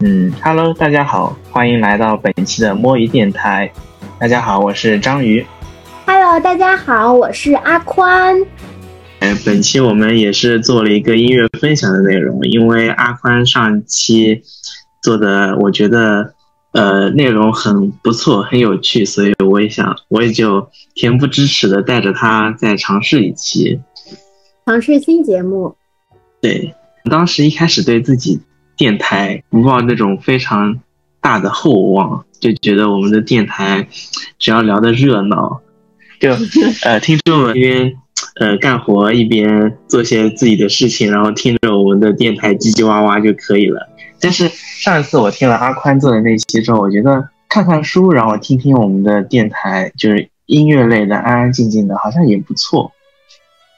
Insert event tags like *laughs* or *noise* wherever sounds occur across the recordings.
嗯，Hello，大家好，欢迎来到本期的摸鱼电台。大家好，我是章鱼。Hello，大家好，我是阿宽。哎，本期我们也是做了一个音乐分享的内容，因为阿宽上期做的，我觉得呃内容很不错，很有趣，所以我也想，我也就恬不知耻的带着他再尝试一期，尝试新节目。对，当时一开始对自己电台不抱那种非常大的厚望，就觉得我们的电台只要聊得热闹，*laughs* 就呃听众们一边呃干活一边做些自己的事情，然后听着我们的电台叽叽哇哇就可以了。但是上一次我听了阿宽做的那期之后，我觉得看看书，然后听听我们的电台，就是音乐类的，安安静静的，好像也不错。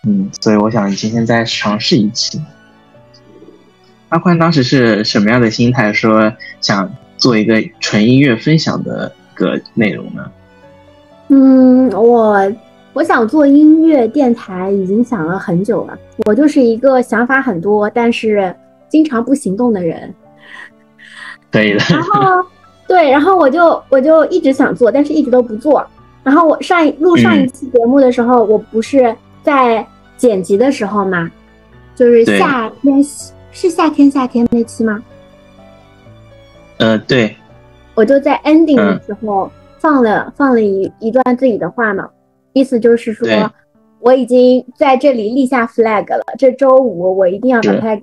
嗯，所以我想今天再尝试一期。阿宽当时是什么样的心态，说想做一个纯音乐分享的个内容呢？嗯，我我想做音乐电台已经想了很久了。我就是一个想法很多，但是经常不行动的人。可以的。然后对，然后我就我就一直想做，但是一直都不做。然后我上一录上一期节目的时候，我不是在剪辑的时候嘛，就是夏天。是夏天夏天那期吗？呃，对，我就在 ending 的时候放了放了一一段自己的话嘛，意思就是说我已经在这里立下 flag 了，这周五我一定要把它给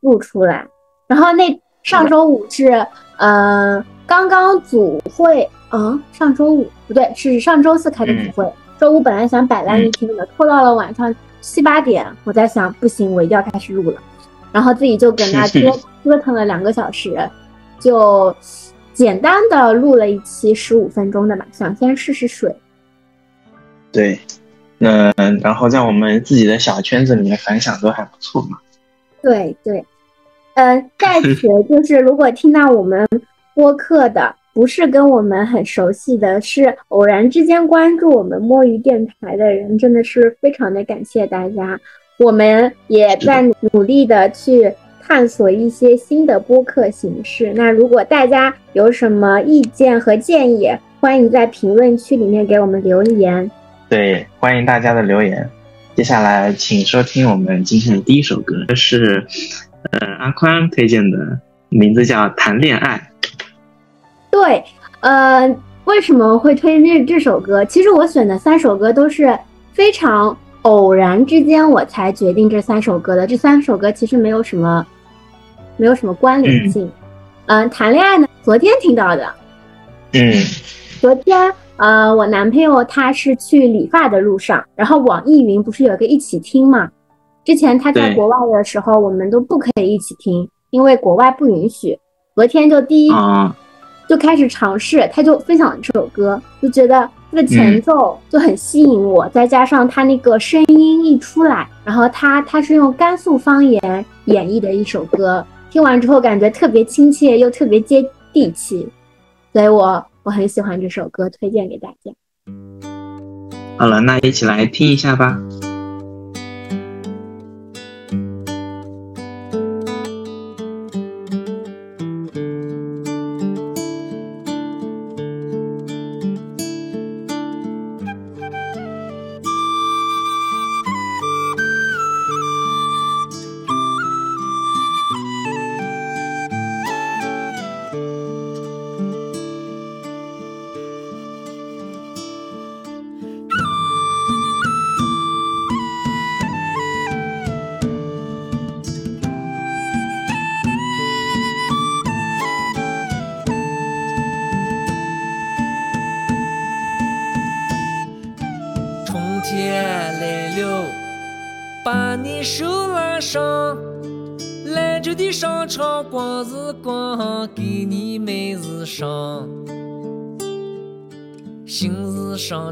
录出来。然后那上周五是呃刚刚组会啊，上周五不对，是上周四开的组会。周五本来想摆烂一天的，拖到了晚上七八点，我在想不行，我一定要开始录了。然后自己就跟他折折腾了两个小时，就简单的录了一期十五分钟的吧，想先试试水。对，那然后在我们自己的小圈子里面反响都还不错嘛。对对，呃，在此就是如果听到我们播客的不是跟我们很熟悉的，是偶然之间关注我们摸鱼电台的人，真的是非常的感谢大家。我们也在努力的去探索一些新的播客形式。那如果大家有什么意见和建议，欢迎在评论区里面给我们留言。对，欢迎大家的留言。接下来，请收听我们今天的第一首歌，这是呃阿宽推荐的，名字叫《谈恋爱》。对，呃，为什么会推荐这首歌？其实我选的三首歌都是非常。偶然之间，我才决定这三首歌的。这三首歌其实没有什么，没有什么关联性。嗯，谈恋爱呢，昨天听到的。嗯，昨天，呃，我男朋友他是去理发的路上，然后网易云不是有个一起听嘛？之前他在国外的时候，我们都不可以一起听，因为国外不允许。昨天就第一，就开始尝试，他就分享了这首歌，就觉得。这个前奏就很吸引我，再加上他那个声音一出来，然后他他是用甘肃方言演绎的一首歌，听完之后感觉特别亲切又特别接地气，所以我我很喜欢这首歌，推荐给大家。好了，那一起来听一下吧。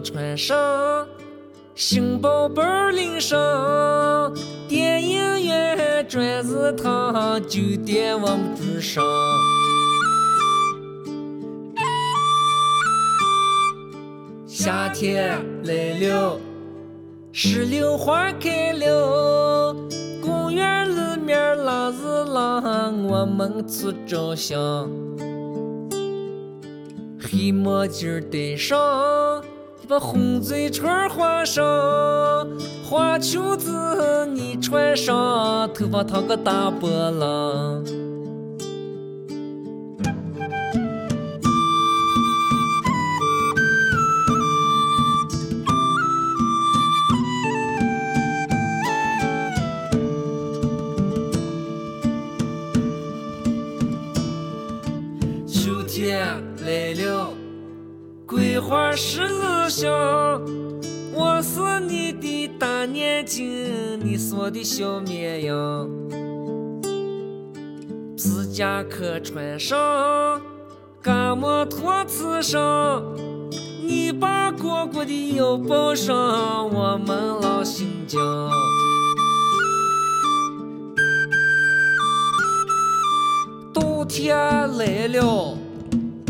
穿上，新宝贝领上，电影院转一趟，酒店我们住上。夏天来了，石榴花开了，公园里面。边拉日郎，我们去照相。黑墨镜戴上，把红嘴唇画上，花裙子你穿上，头发烫个大波浪。我的小绵羊。指甲壳穿上，干摩托刺上，你把果果的腰抱上，我们老新疆。冬天来了，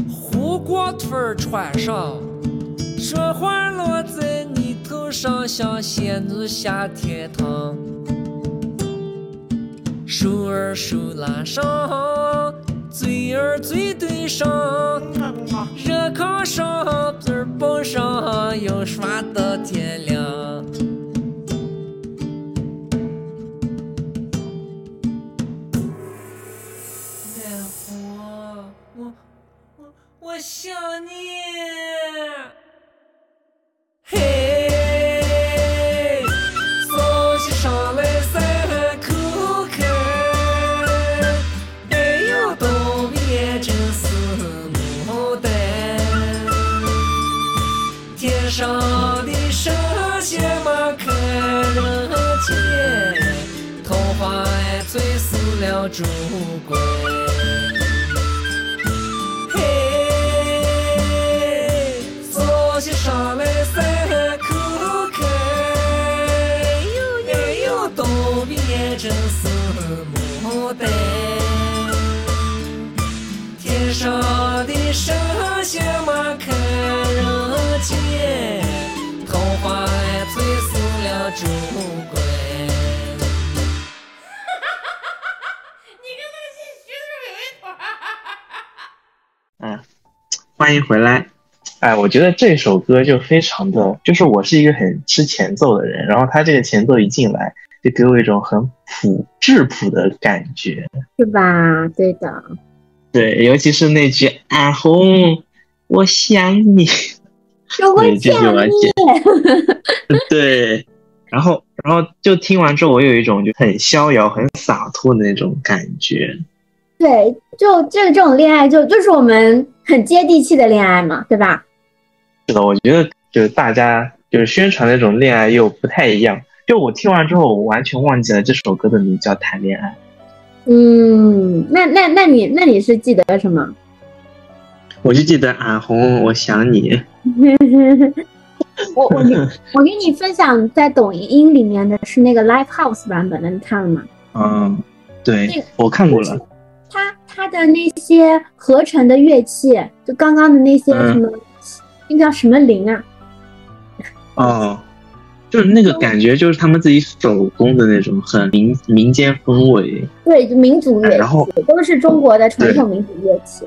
护国腿穿上，说话落在你头上，像仙女下天堂。手儿手拉上，嘴儿嘴对上，热炕上嘴儿抱上，要耍到天亮。大伙，我我我想你。了朱欢迎回来。哎，我觉得这首歌就非常的，就是我是一个很吃前奏的人，然后他这个前奏一进来，就给我一种很朴质朴的感觉。是吧？对的，对，尤其是那句“阿红，我想你 *laughs* ”，我对这句想我你，*laughs* 对，然后然后就听完之后，我有一种就很逍遥、很洒脱的那种感觉。对，就这个这种恋爱就就是我们很接地气的恋爱嘛，对吧？是的，我觉得就是大家就是宣传那种恋爱又不太一样。就我听完之后，我完全忘记了这首歌的名字叫《谈恋爱》。嗯，那那那你那你是记得什么？我就记得俺红，我想你。*laughs* 我我给我给你分享在抖音里面的是那个 Live House 版本的，你看了吗？嗯，那对个，我看过了。它它的那些合成的乐器，就刚刚的那些嗯什么，那叫什么铃啊？哦，就是那个感觉，就是他们自己手工的那种很民民间风味。对，民族乐然后器都是中国的传统民族乐器。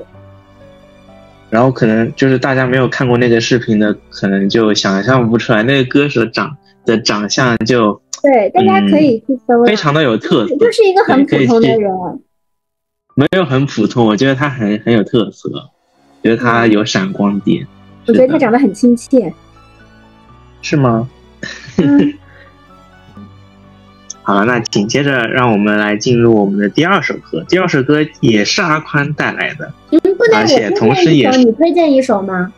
然后可能就是大家没有看过那个视频的，可能就想象不出来那个歌手长的长相就对，大家可以去搜啊。非常的有特色，就是一个很普通的人。没有很普通，我觉得他很很有特色，觉得他有闪光点。我觉得他长得很亲切。是吗？嗯，*laughs* 好了，那紧接着让我们来进入我们的第二首歌。第二首歌也是阿宽带来的，嗯，不能而且同时也你推荐一首吗？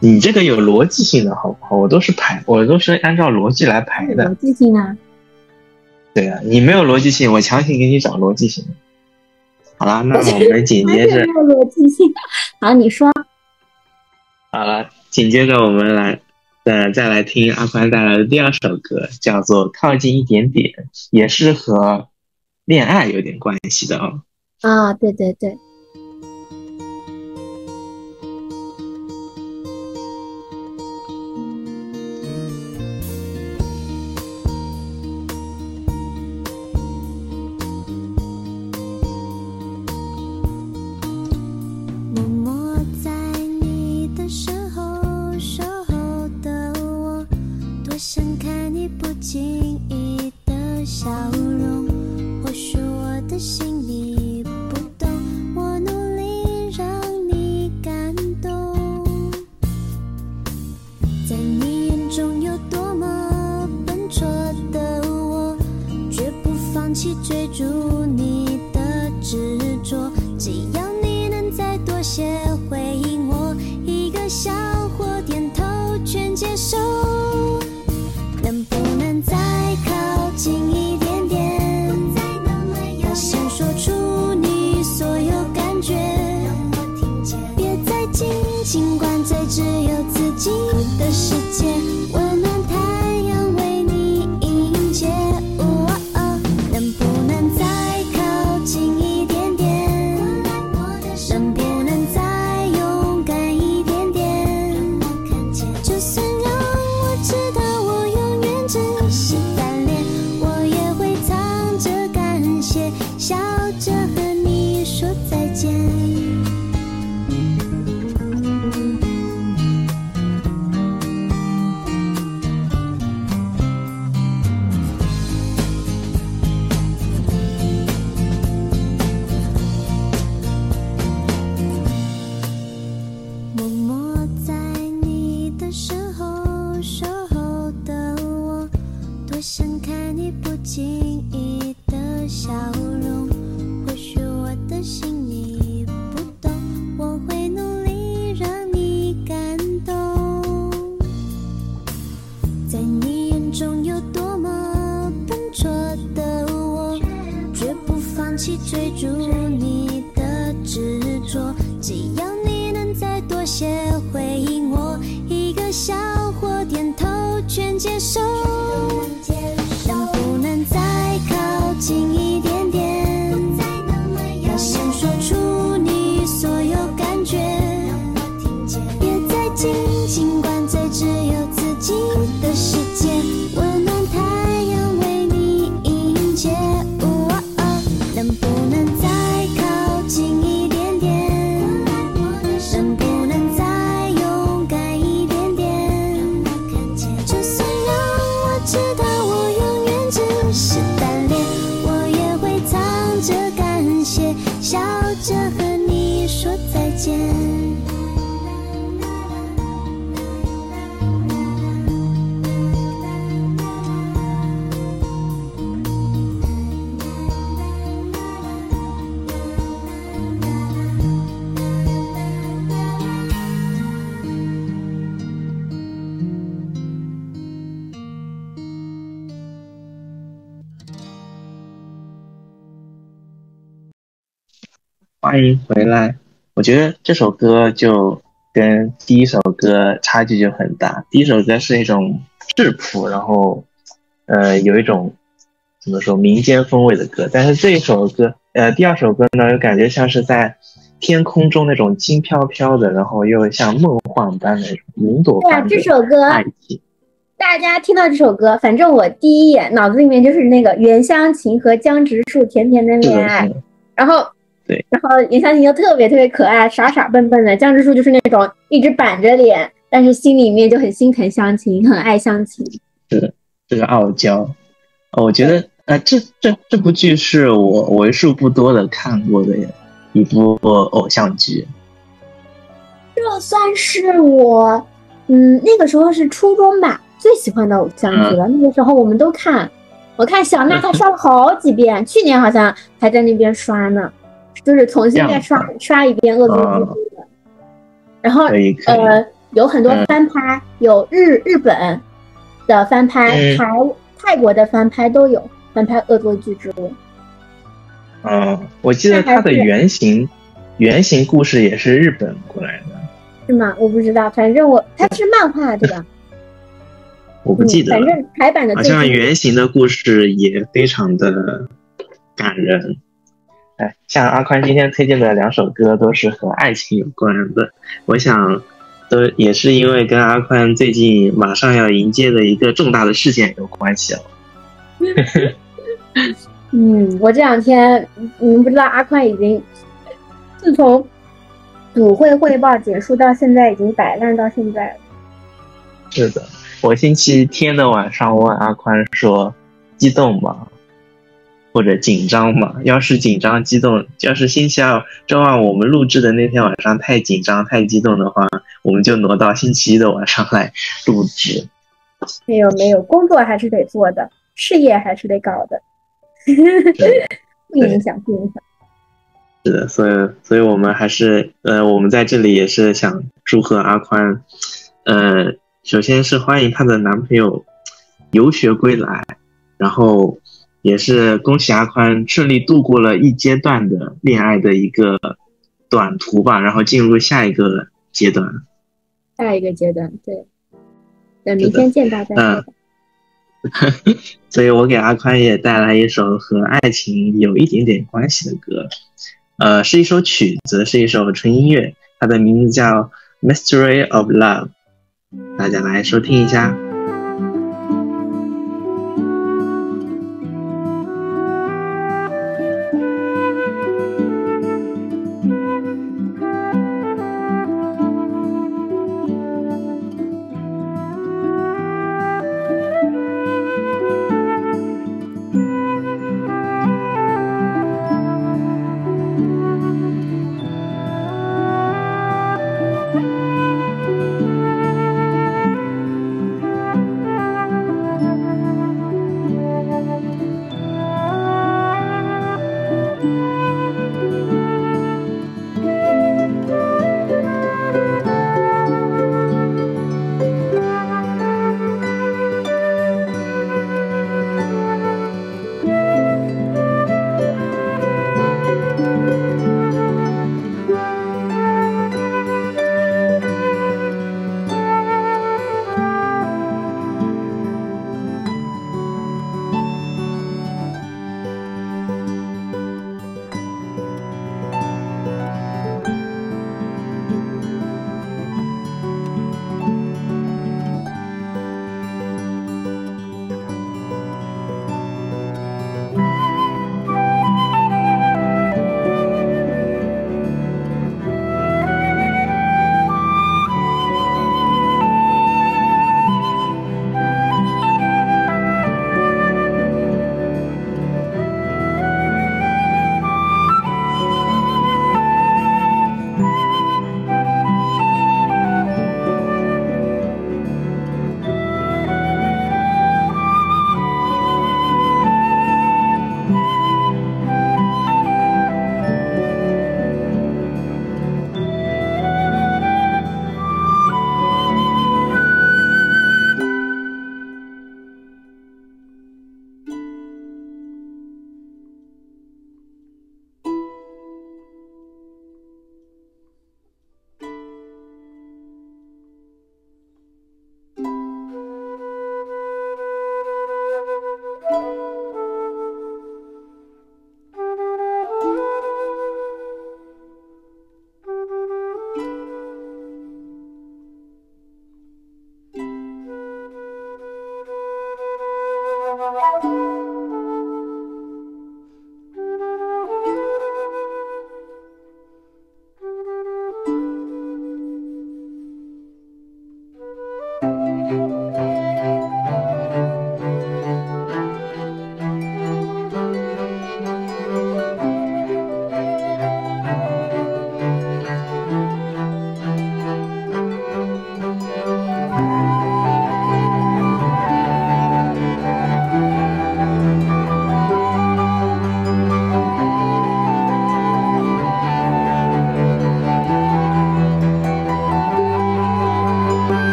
你这个有逻辑性的好不好？我都是排，我都是按照逻辑来排的逻辑性啊。对啊，你没有逻辑性，我强行给你找逻辑性。好了，那我们紧接着。*laughs* 好，你说。好了，紧接着我们来，呃，再来听阿宽带来的第二首歌，叫做《靠近一点点》，也是和恋爱有点关系的哦。啊，对对对。欢迎回来。我觉得这首歌就跟第一首歌差距就很大。第一首歌是一种质朴，然后呃有一种怎么说民间风味的歌，但是这一首歌，呃第二首歌呢，又感觉像是在天空中那种轻飘飘的，然后又像梦幻般的那种云朵对啊，这首歌。大家听到这首歌，反正我第一眼脑子里面就是那个袁湘琴和江直树甜甜的恋爱然后对，然后袁湘琴就特别特别可爱，傻傻笨笨的，江直树就是那种一直板着脸，但是心里面就很心疼湘琴，很爱湘琴。是这个傲娇。哦，我觉得呃，这这这部剧是我为数不多的看过的一部偶像剧。这算是我，嗯，那个时候是初中吧，最喜欢的偶像剧了。那个时候我们都看，我看小娜她刷了好几遍，去年好像还在那边刷呢，就是重新再刷刷一遍《恶作剧之都》的。然后呃，有很多嗯翻拍，有日日本的翻拍，嗯台泰国的翻拍都有翻拍《恶作剧之吻》。嗯，我记得它的原型原型故事也是日本过来的，是吗？我不知道，反正我它是漫画对吧？*laughs* 我不记得。嗯反正台版的好像原型的故事也非常的感人。哎，像阿宽今天推荐的两首歌都是和爱情有关的，我想都也是因为跟阿宽最近马上要迎接的一个重大的事件有关系了。*laughs* 嗯，我这两天，你们不知道，阿宽已经自从组会汇报结束到现在，已经摆烂到现在了。是的，我星期天的晚上问阿宽说：“激动吗？或者紧张嘛？要是紧张激动，要是星期二周二我们录制的那天晚上太紧张太激动的话，我们就挪到星期一的晚上来录制。没有没有，工作还是得做的，事业还是得搞的，不影响不影响。*laughs* 是的，所以所以我们还是呃，我们在这里也是想祝贺阿宽，呃，首先是欢迎她的男朋友游学归来，然后也是恭喜阿宽顺利度过了一阶段的恋爱的一个短途吧，然后进入下一个阶段。下一个阶段，对，等明天见大家。嗯，*laughs* 所以我给阿宽也带来一首和爱情有一点点关系的歌，呃，是一首曲子，是一首纯音乐，它的名字叫《Mystery of Love》，大家来收听一下。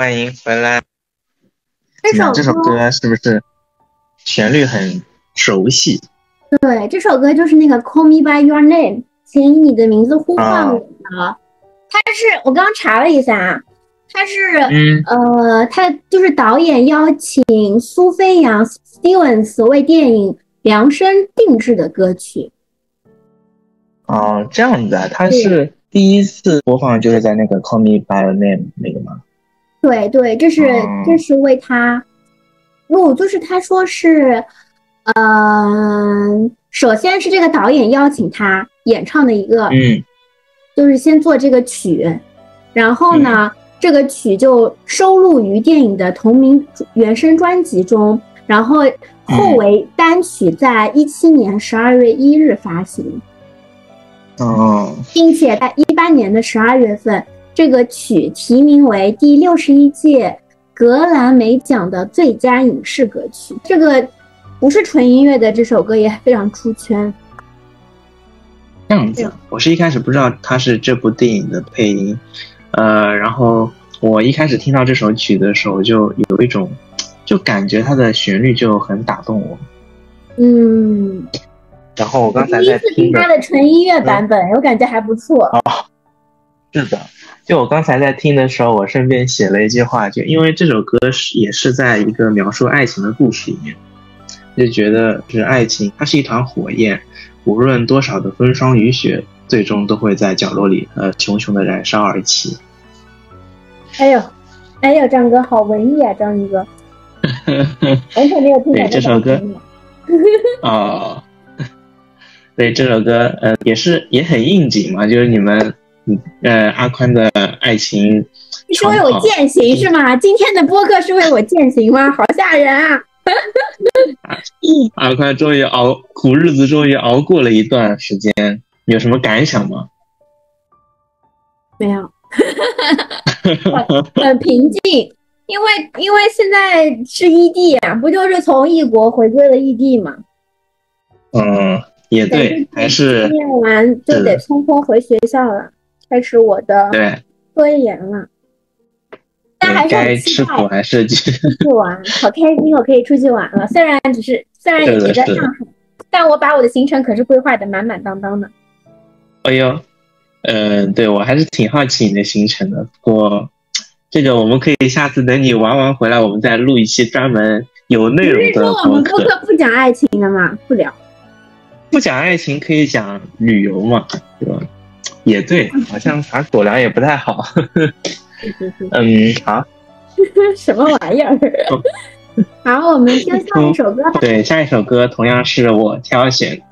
欢迎回来。这首这首歌是不是旋律很熟悉？对，这首歌就是那个《Call Me by Your Name》，请以你的名字呼唤我的。它是我刚刚查了一下啊，它是嗯呃，它就是导演邀请苏菲扬 Stevens 为电影量身定制的歌曲。哦，这样子啊，它是。第一次播放就是在那个《Call Me by Your Name》那个吗？对对，这是这是为他录，就是他说是，嗯，首先是这个导演邀请他演唱的一个，嗯，就是先做这个曲，然后呢，这个曲就收录于电影的同名原声专辑中，然后后为单曲，在一七年十二月一日发行。哦，并且在一八年的十二月份，这个曲提名为第六十一届格莱美奖的最佳影视歌曲。这个不是纯音乐的这首歌也非常出圈。这样子，我是一开始不知道它是这部电影的配音，呃，然后我一开始听到这首曲的时候，就有一种，就感觉它的旋律就很打动我。嗯。然后我刚才在听它的纯音乐版本，我感觉还不错。哦，是的。就我刚才在听的时候，我顺便写了一句话，就因为这首歌是也是在一个描述爱情的故事里面，就觉得就是爱情，它是一团火焰，无论多少的风霜雨雪，最终都会在角落里呃熊熊的燃烧而起。哎呦，哎呦，张哥好文艺啊，张宇哥，*laughs* 完全没有听对 *laughs* 这首歌。哦，对这首歌呃也是也很应景嘛，就是你们。呃，阿宽的爱情是为我践行是吗？今天的播客是为我践行吗？好吓人啊！阿宽终于熬苦日子，终于熬过了一段时间，有什么感想吗？没有，很 *laughs* 平静，因为因为现在是异地啊，不就是从异国回归了异地吗？嗯，也对，还是念完就得匆匆回学校了。开始我的拖延了，但还是该吃苦还是去玩，好开心！我可以出去玩了。虽然只是虽然也在上海，但我把我的行程可是规划的满满当当的。哎呦，嗯，对我还是挺好奇你的行程的。不过这个我们可以下次等你玩完回来，我们再录一期专门有内容的。不是说我们播客不讲爱情的吗？不聊，不讲爱情可以讲旅游嘛，对吧？也对，好像撒狗粮也不太好。嗯，好。*laughs* 什么玩意儿？*laughs* 好，我们听下一首歌。对，下一首歌同样是我挑选的。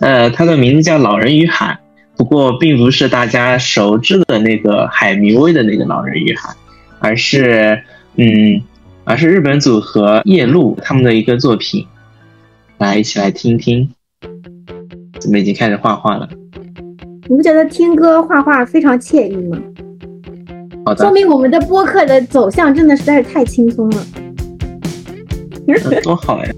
呃，它的名字叫《老人与海》，不过并不是大家熟知的那个海明威的那个《老人与海》，而是嗯，而是日本组合夜路他们的一个作品。来，一起来听听。怎么已经开始画画了？你不觉得听歌画画非常惬意吗？好的，说明我们的播客的走向真的实在是太轻松了。多好呀！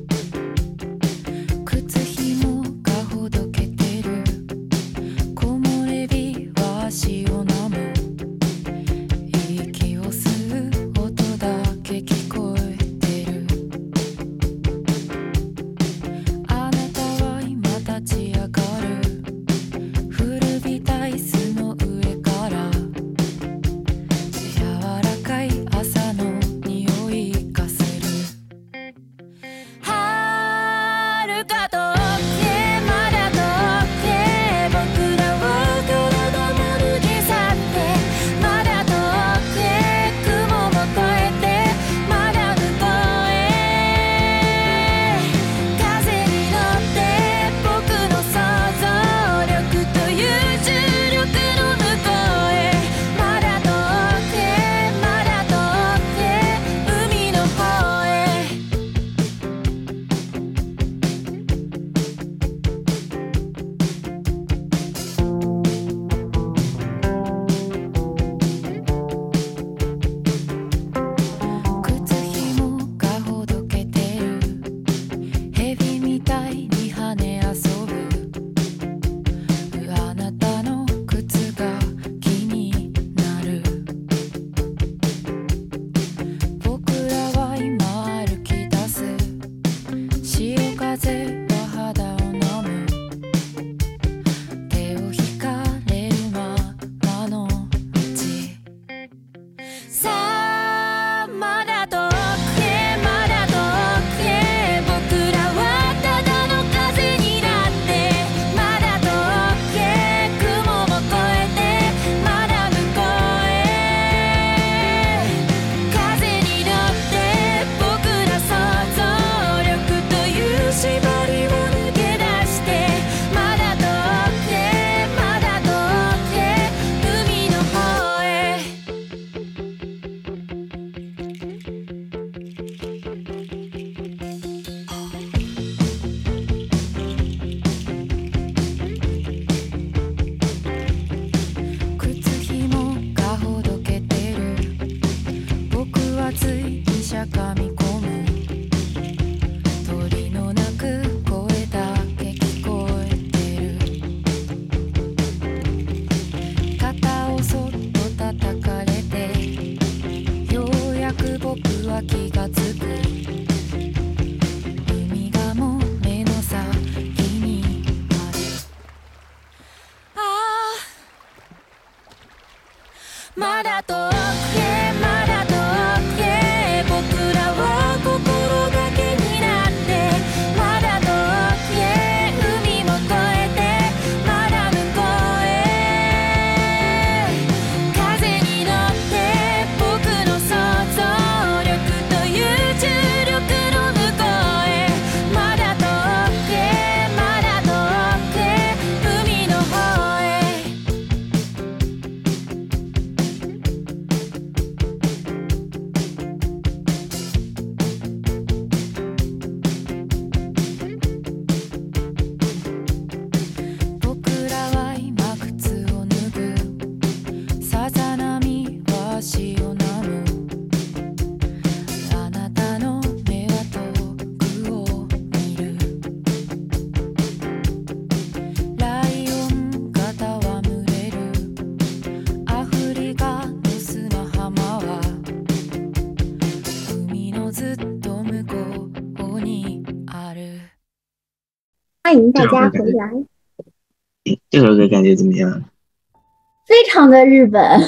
大家回来。这首歌感觉怎么样？非常的日本，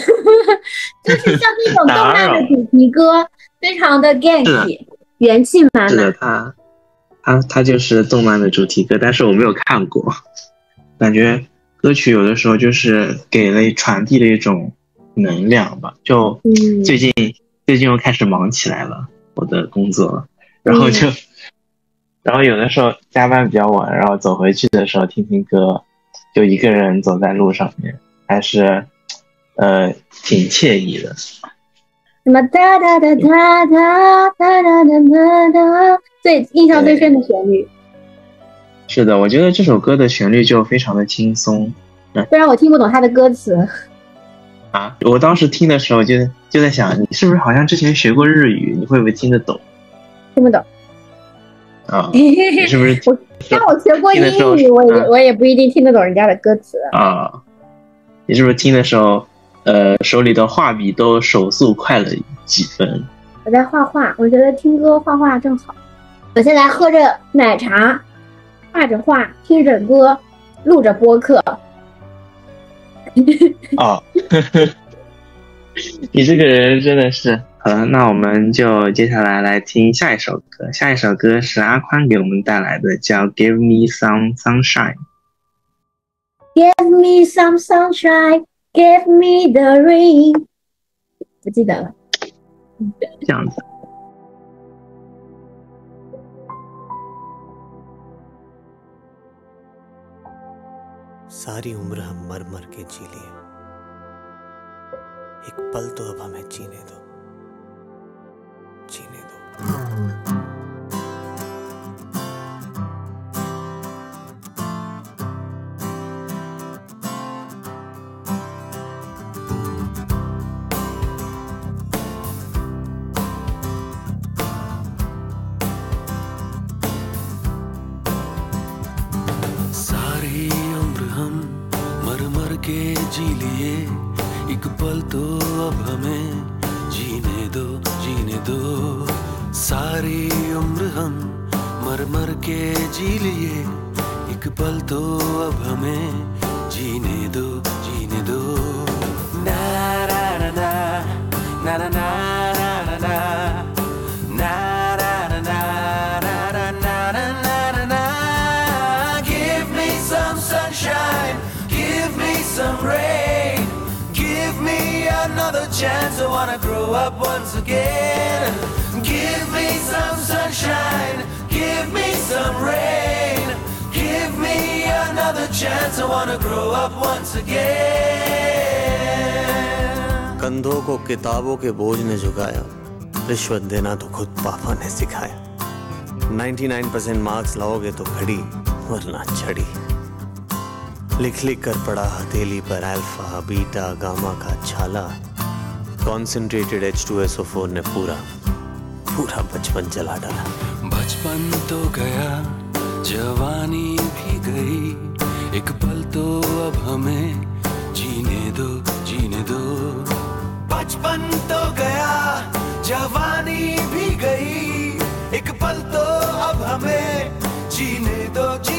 *laughs* 就是像那种动漫的主题歌，非常的 ganky，元气满满。是的，它它它就是动漫的主题歌，但是我没有看过。感觉歌曲有的时候就是给了传递了一种能量吧。就最近最近又开始忙起来了，我的工作，然后就然后有的时候加班比较晚，然后走回去的时候听听歌，就一个人走在路上面。还是，呃，挺惬意的。什么哒哒哒哒哒哒哒哒哒，最印象最深的旋律。是的，我觉得这首歌的旋律就非常的轻松。虽然我听不懂它的歌词。啊，我当时听的时候就就在想，你是不是好像之前学过日语？你会不会听得懂？听不懂。啊，*laughs* 你是不是？我像我学过英语，我也我也不一定听得懂人家的歌词啊。你是不是听的时候，呃，手里的画笔都手速快了几分？我在画画，我觉得听歌画画正好。我现在喝着奶茶，画着画，听着歌，录着播客。哦，*laughs* 你这个人真的是……好了，那我们就接下来来听下一首歌。下一首歌是阿宽给我们带来的，叫《Give Me Some Sunshine》。Give me some sunshine, give me the rain。不记得了。这样子。सारी उम्र हम मर मर के जी लिए एक पल तो अब हमें जीने दो chance. I wanna grow up once again. Give me some sunshine. Give me some rain. Give me another chance. I wanna grow up once again. कंधों को किताबों के बोझ ने झुकाया रिश्वत देना तो खुद पापा ने सिखाया 99% मार्क्स लाओगे तो घड़ी वरना छड़ी लिख लिख कर पड़ा हथेली पर अल्फ़ा बीटा गामा का छाला concentrated H two S O four ने पूरा पूरा बचपन जला डाला। बचपन तो गया, जवानी भी गई। एक पल तो अब हमें जीने दो जीने दो। बचपन तो गया, जवानी भी गई। एक पल तो अब हमें जीने दो जीने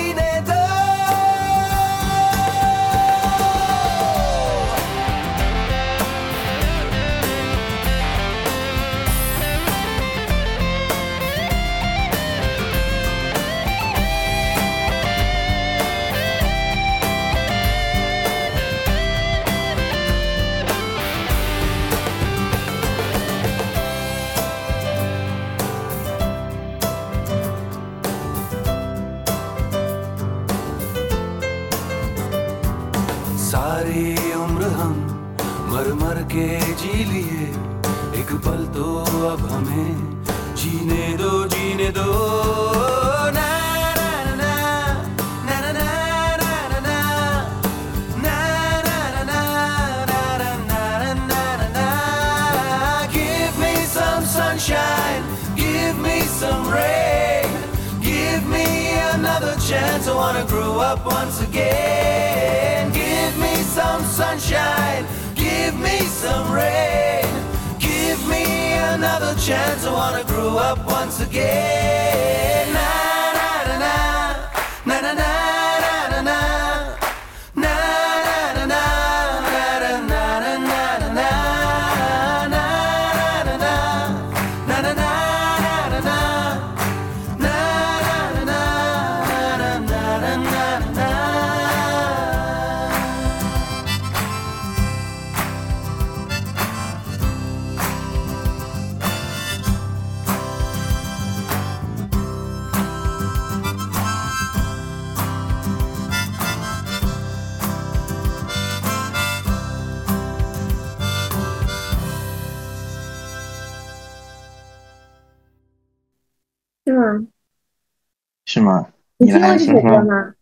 是吗？你听过这首。歌吗？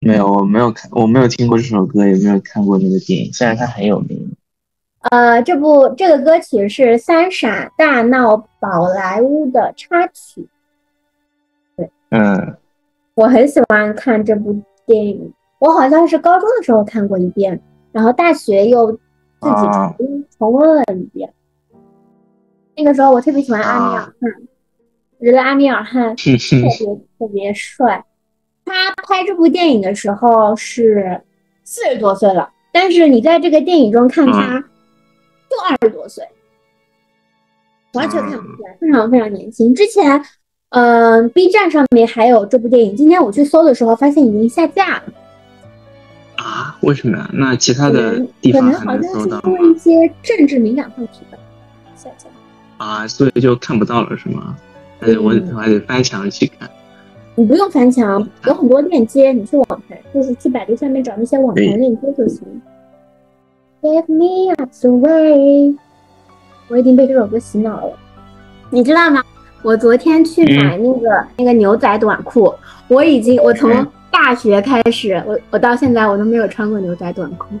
没有，我没有看，我没有听过这首歌，也没有看过那个电影。虽然它很有名。呃，这部这个歌曲是《三傻大闹宝莱坞》的插曲。对嗯，我很喜欢看这部电影，我好像是高中的时候看过一遍，然后大学又自己啊重重温了一遍。那个时候我特别喜欢阿米尔汗，我觉得阿米尔汗 *laughs* 特别特别帅。他拍这部电影的时候是四十多岁了，但是你在这个电影中看他就二十多岁，完全看不出来，非常非常年轻。之前，嗯、b 站上面还有这部电影，今天我去搜的时候发现已经下架了，啊？为什么呀？那其他的可地方还能好像是因为一？些政治敏感话题吧，下架。啊，所以就看不到了是吗？还得我还得翻墙去看。你不用翻墙，有很多链接，你去网盘，就是去百度下面找那些网盘链接就行。Give me up the way，我已经被这首歌洗脑了，你知道吗？我昨天去买那个、那个牛仔短裤，我已经我从嗯大学开始，我我到现在我都没有穿过牛仔短裤，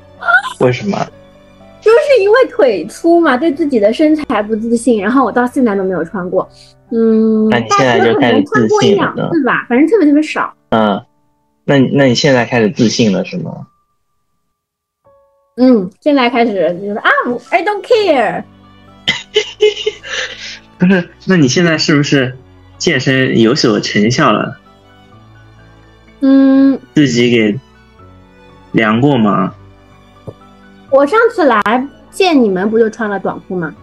*laughs* 为什么？就是因为腿粗嘛，对自己的身材不自信，然后我到现在都没有穿过。嗯，那你现在就开始自信了呢次吧，反正特别特别少。嗯，那你那你现在开始自信了是吗？嗯，现在开始就是啊我，I don't care。*laughs* 不是，那你现在是不是健身有所成效了？嗯，自己给量过吗？我上次来见你们不就穿了短裤吗？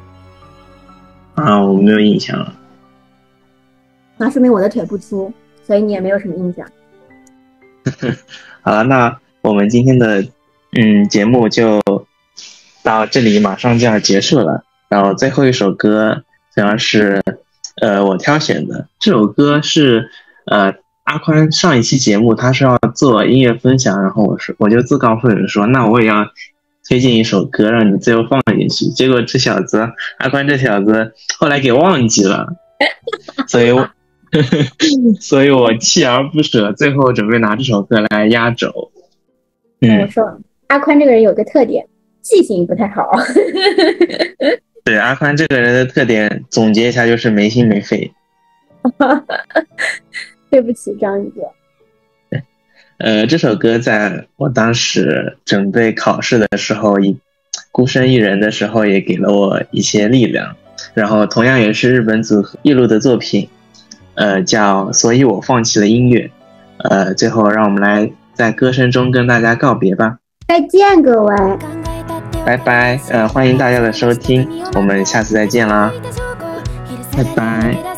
啊，我没有印象了。那说明我的腿不粗，所以你也没有什么印象。*laughs* 好了，那我们今天的嗯节目就到这里，马上就要结束了。然后最后一首歌主要是呃我挑选的，这首歌是呃阿宽上一期节目他说要做音乐分享，然后我说我就自告奋勇说那我也要推荐一首歌让你最后放进去。结果这小子阿宽这小子后来给忘记了，所以我。*laughs* 所以我锲而不舍，最后准备拿这首歌来压轴。我嗯，说阿宽这个人有个特点，记性不太好。*laughs* 对，阿宽这个人的特点，总结一下就是没心没肺。*laughs* 对不起，章鱼哥。呃，这首歌在我当时准备考试的时候，一孤身一人的时候，也给了我一些力量。然后，同样也是日本组合一路的作品，呃，叫《所以我放弃了音乐》。呃，最后让我们来在歌声中跟大家告别吧。再见，各位。拜拜，呃，欢迎大家的收听，我们下次再见啦，拜拜。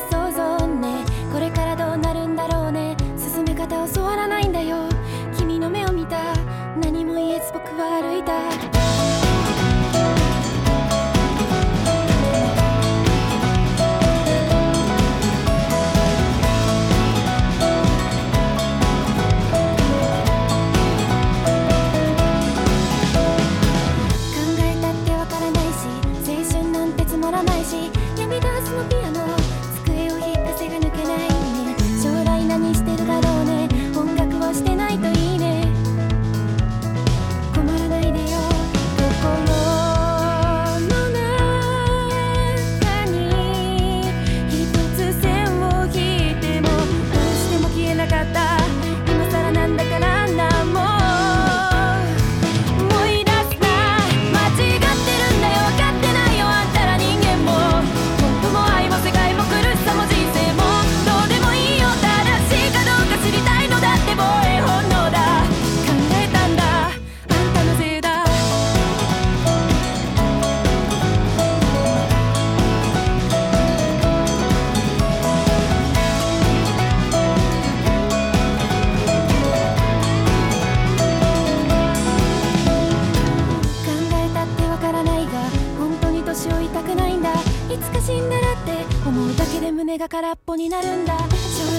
が空っぽになるんだ。将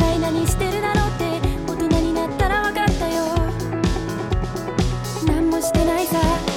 来何してるだろうって大人になったら分かったよ。何もしてないさ。